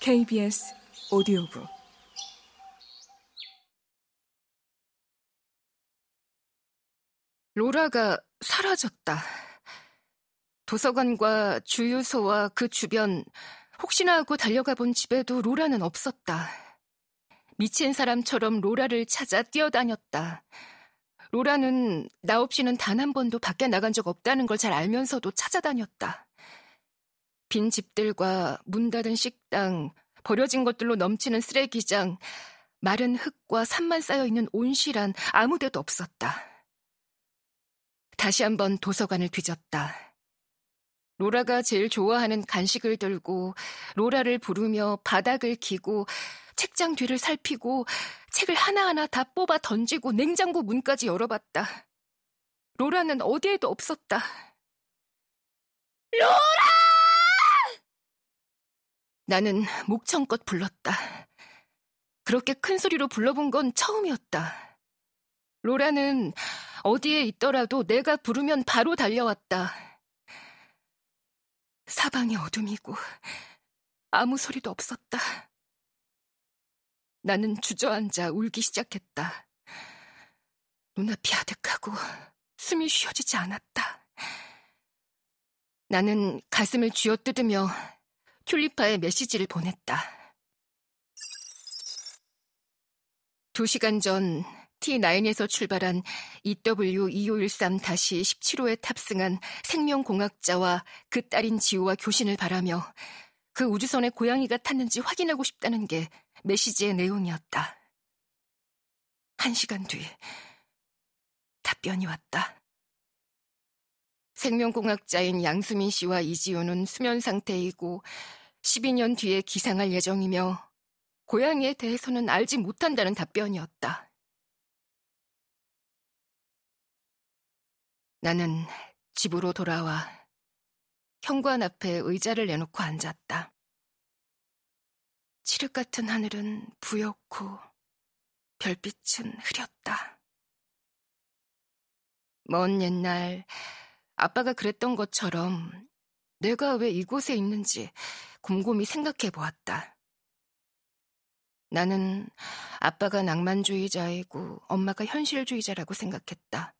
KBS 오디오북 로라가 사라졌다. 도서관과 주유소와 그 주변 혹시나 하고 달려가 본 집에도 로라는 없었다. 미친 사람처럼 로라를 찾아 뛰어다녔다. 로라는 나 없이는 단 한 번도 밖에 나간 적 없다는 걸 잘 알면서도 찾아다녔다. 빈 집들과 문 닫은 식당, 버려진 것들로 넘치는 쓰레기장, 마른 흙과 산만 쌓여 있는 온실한 아무 데도 없었다. 다시 한번 도서관을 뒤졌다. 로라가 제일 좋아하는 간식을 들고 로라를 부르며 바닥을 기고 책장 뒤를 살피고 책을 하나하나 다 뽑아 던지고 냉장고 문까지 열어봤다. 로라는 어디에도 없었다. 로라! 나는 목청껏 불렀다. 그렇게 큰 소리로 불러본 건 처음이었다. 로라는 어디에 있더라도 내가 부르면 바로 달려왔다. 사방이 어둠이고 아무 소리도 없었다. 나는 주저앉아 울기 시작했다. 눈앞이 아득하고 숨이 쉬어지지 않았다. 나는 가슴을 쥐어뜯으며 튤리파에 메시지를 보냈다. 두 시간 전 T9에서 출발한 EW2513-17호에 탑승한 생명공학자와 그 딸인 지우와 교신을 바라며 그 우주선에 고양이가 탔는지 확인하고 싶다는 게 메시지의 내용이었다. 한 시간 뒤 답변이 왔다. 생명공학자인 양수민 씨와 이지우는 수면 상태이고 12년 뒤에 기상할 예정이며 고양이에 대해서는 알지 못한다는 답변이었다. 나는 집으로 돌아와 현관 앞에 의자를 내놓고 앉았다. 칠흑 같은 하늘은 부옇고 별빛은 흐렸다. 먼 옛날 아빠가 그랬던 것처럼 내가 왜 이곳에 있는지 곰곰이 생각해 보았다. 나는 아빠가 낭만주의자이고 엄마가 현실주의자라고 생각했다.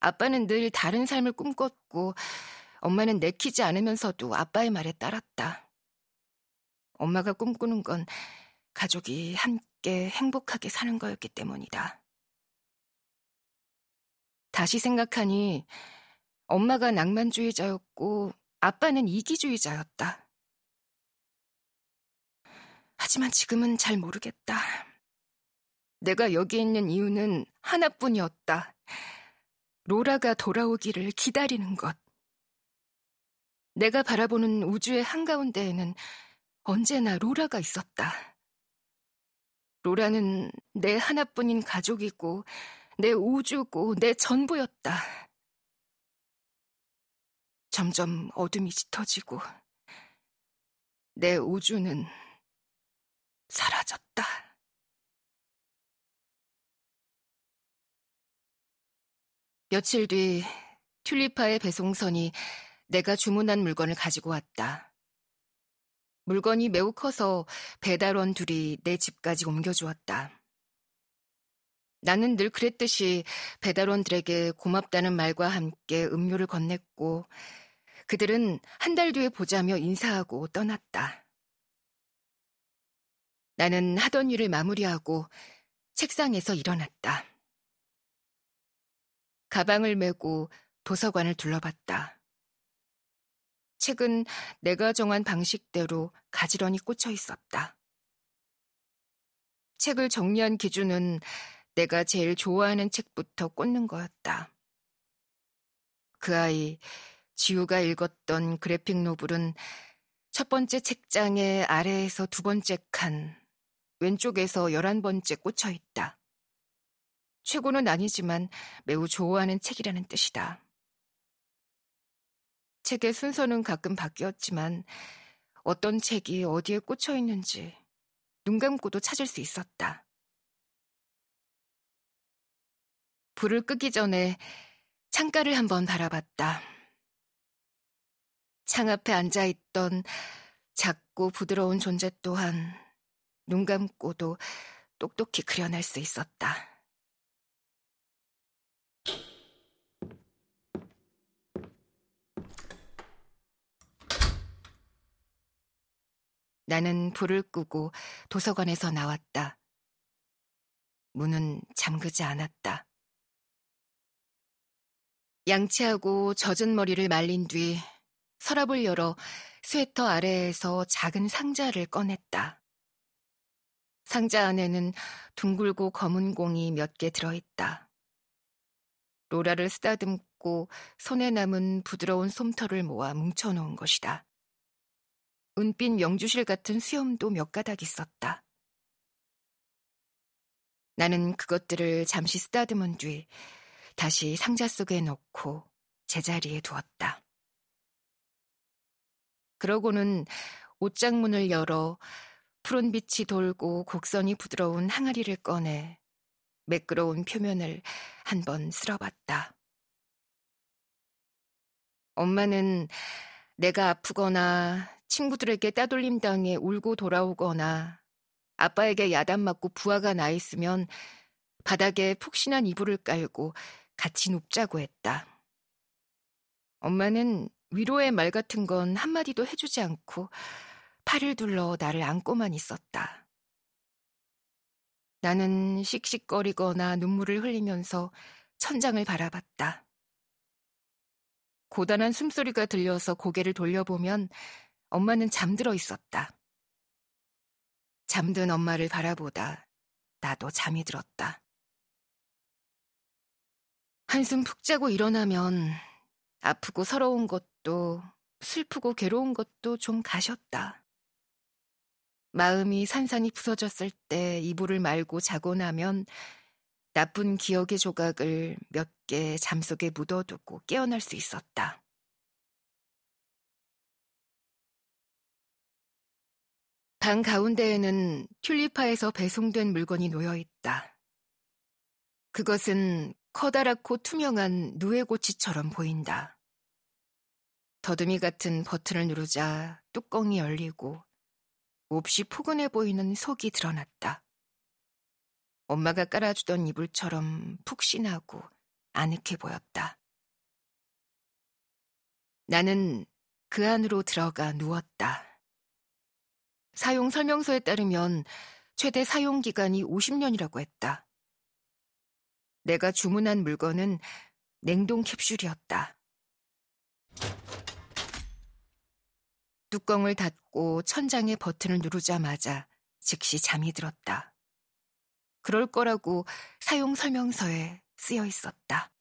아빠는 늘 다른 삶을 꿈꿨고 엄마는 내키지 않으면서도 아빠의 말에 따랐다. 엄마가 꿈꾸는 건 가족이 함께 행복하게 사는 거였기 때문이다. 다시 생각하니 엄마가 낭만주의자였고 아빠는 이기주의자였다. 하지만 지금은 잘 모르겠다. 내가 여기 있는 이유는 하나뿐이었다. 로라가 돌아오기를 기다리는 것. 내가 바라보는 우주의 한가운데에는 언제나 로라가 있었다. 로라는 내 하나뿐인 가족이고, 내 우주고, 내 전부였다. 점점 어둠이 짙어지고, 내 우주는 사라졌다. 며칠 뒤 튤리파의 배송선이 내가 주문한 물건을 가지고 왔다. 물건이 매우 커서 배달원 둘이 내 집까지 옮겨주었다. 나는 늘 그랬듯이 배달원들에게 고맙다는 말과 함께 음료를 건넸고 그들은 한 달 뒤에 보자며 인사하고 떠났다. 나는 하던 일을 마무리하고 책상에서 일어났다. 가방을 메고 도서관을 둘러봤다. 책은 내가 정한 방식대로 가지런히 꽂혀 있었다. 책을 정리한 기준은 내가 제일 좋아하는 책부터 꽂는 거였다. 그 아이, 지우가 읽었던 그래픽 노블은 첫 번째 책장의 아래에서 두 번째 칸, 왼쪽에서 열한 번째 꽂혀 있다. 최고는 아니지만 매우 좋아하는 책이라는 뜻이다. 책의 순서는 가끔 바뀌었지만 어떤 책이 어디에 꽂혀 있는지 눈 감고도 찾을 수 있었다. 불을 끄기 전에 창가를 한번 바라봤다. 창 앞에 앉아 있던 차갑고 부드러운 존재 또한 눈 감고도 똑똑히 그려낼 수 있었다. 나는 불을 끄고 도서관에서 나왔다. 문은 잠그지 않았다. 양치하고 젖은 머리를 말린 뒤 서랍을 열어 스웨터 아래에서 작은 상자를 꺼냈다. 상자 안에는 둥글고 검은 공이 몇 개 들어있다. 로라를 쓰다듬고 손에 남은 부드러운 솜털을 모아 뭉쳐놓은 것이다. 은빛 명주실 같은 수염도 몇 가닥 있었다. 나는 그것들을 잠시 쓰다듬은 뒤 다시 상자 속에 넣고 제자리에 두었다. 그러고는 옷장문을 열어 푸른 빛이 돌고 곡선이 부드러운 항아리를 꺼내 매끄러운 표면을 한 번 쓸어봤다. 엄마는 내가 아프거나 친구들에게 따돌림 당해 울고 돌아오거나 아빠에게 야단 맞고 부하가 나 있으면 바닥에 푹신한 이불을 깔고 같이 눕자고 했다. 엄마는 위로의 말 같은 건 한마디도 해주지 않고 팔을 둘러 나를 안고만 있었다. 나는 씩씩거리거나 눈물을 흘리면서 천장을 바라봤다. 고단한 숨소리가 들려서 고개를 돌려보면 엄마는 잠들어 있었다. 잠든 엄마를 바라보다 나도 잠이 들었다. 한숨 푹 자고 일어나면 아프고 서러운 것도 슬프고 괴로운 것도 좀 가셨다. 마음이 산산이 부서졌을 때 이불을 말고 자고 나면 나쁜 기억의 조각을 몇 개 잠속에 묻어두고 깨어날 수 있었다. 방 가운데에는 튤리파에서 배송된 물건이 놓여 있다. 그것은 커다랗고 투명한 누에고치처럼 보인다. 더듬이 같은 버튼을 누르자 뚜껑이 열리고 몹시 포근해 보이는 속이 드러났다. 엄마가 깔아주던 이불처럼 푹신하고 아늑해 보였다. 나는 그 안으로 들어가 누웠다. 사용 설명서에 따르면 최대 사용 기간이 50년이라고 했다. 내가 주문한 물건은 냉동 캡슐이었다. 뚜껑을 닫고 천장의 버튼을 누르자마자 즉시 잠이 들었다. 그럴 거라고 사용 설명서에 쓰여 있었다.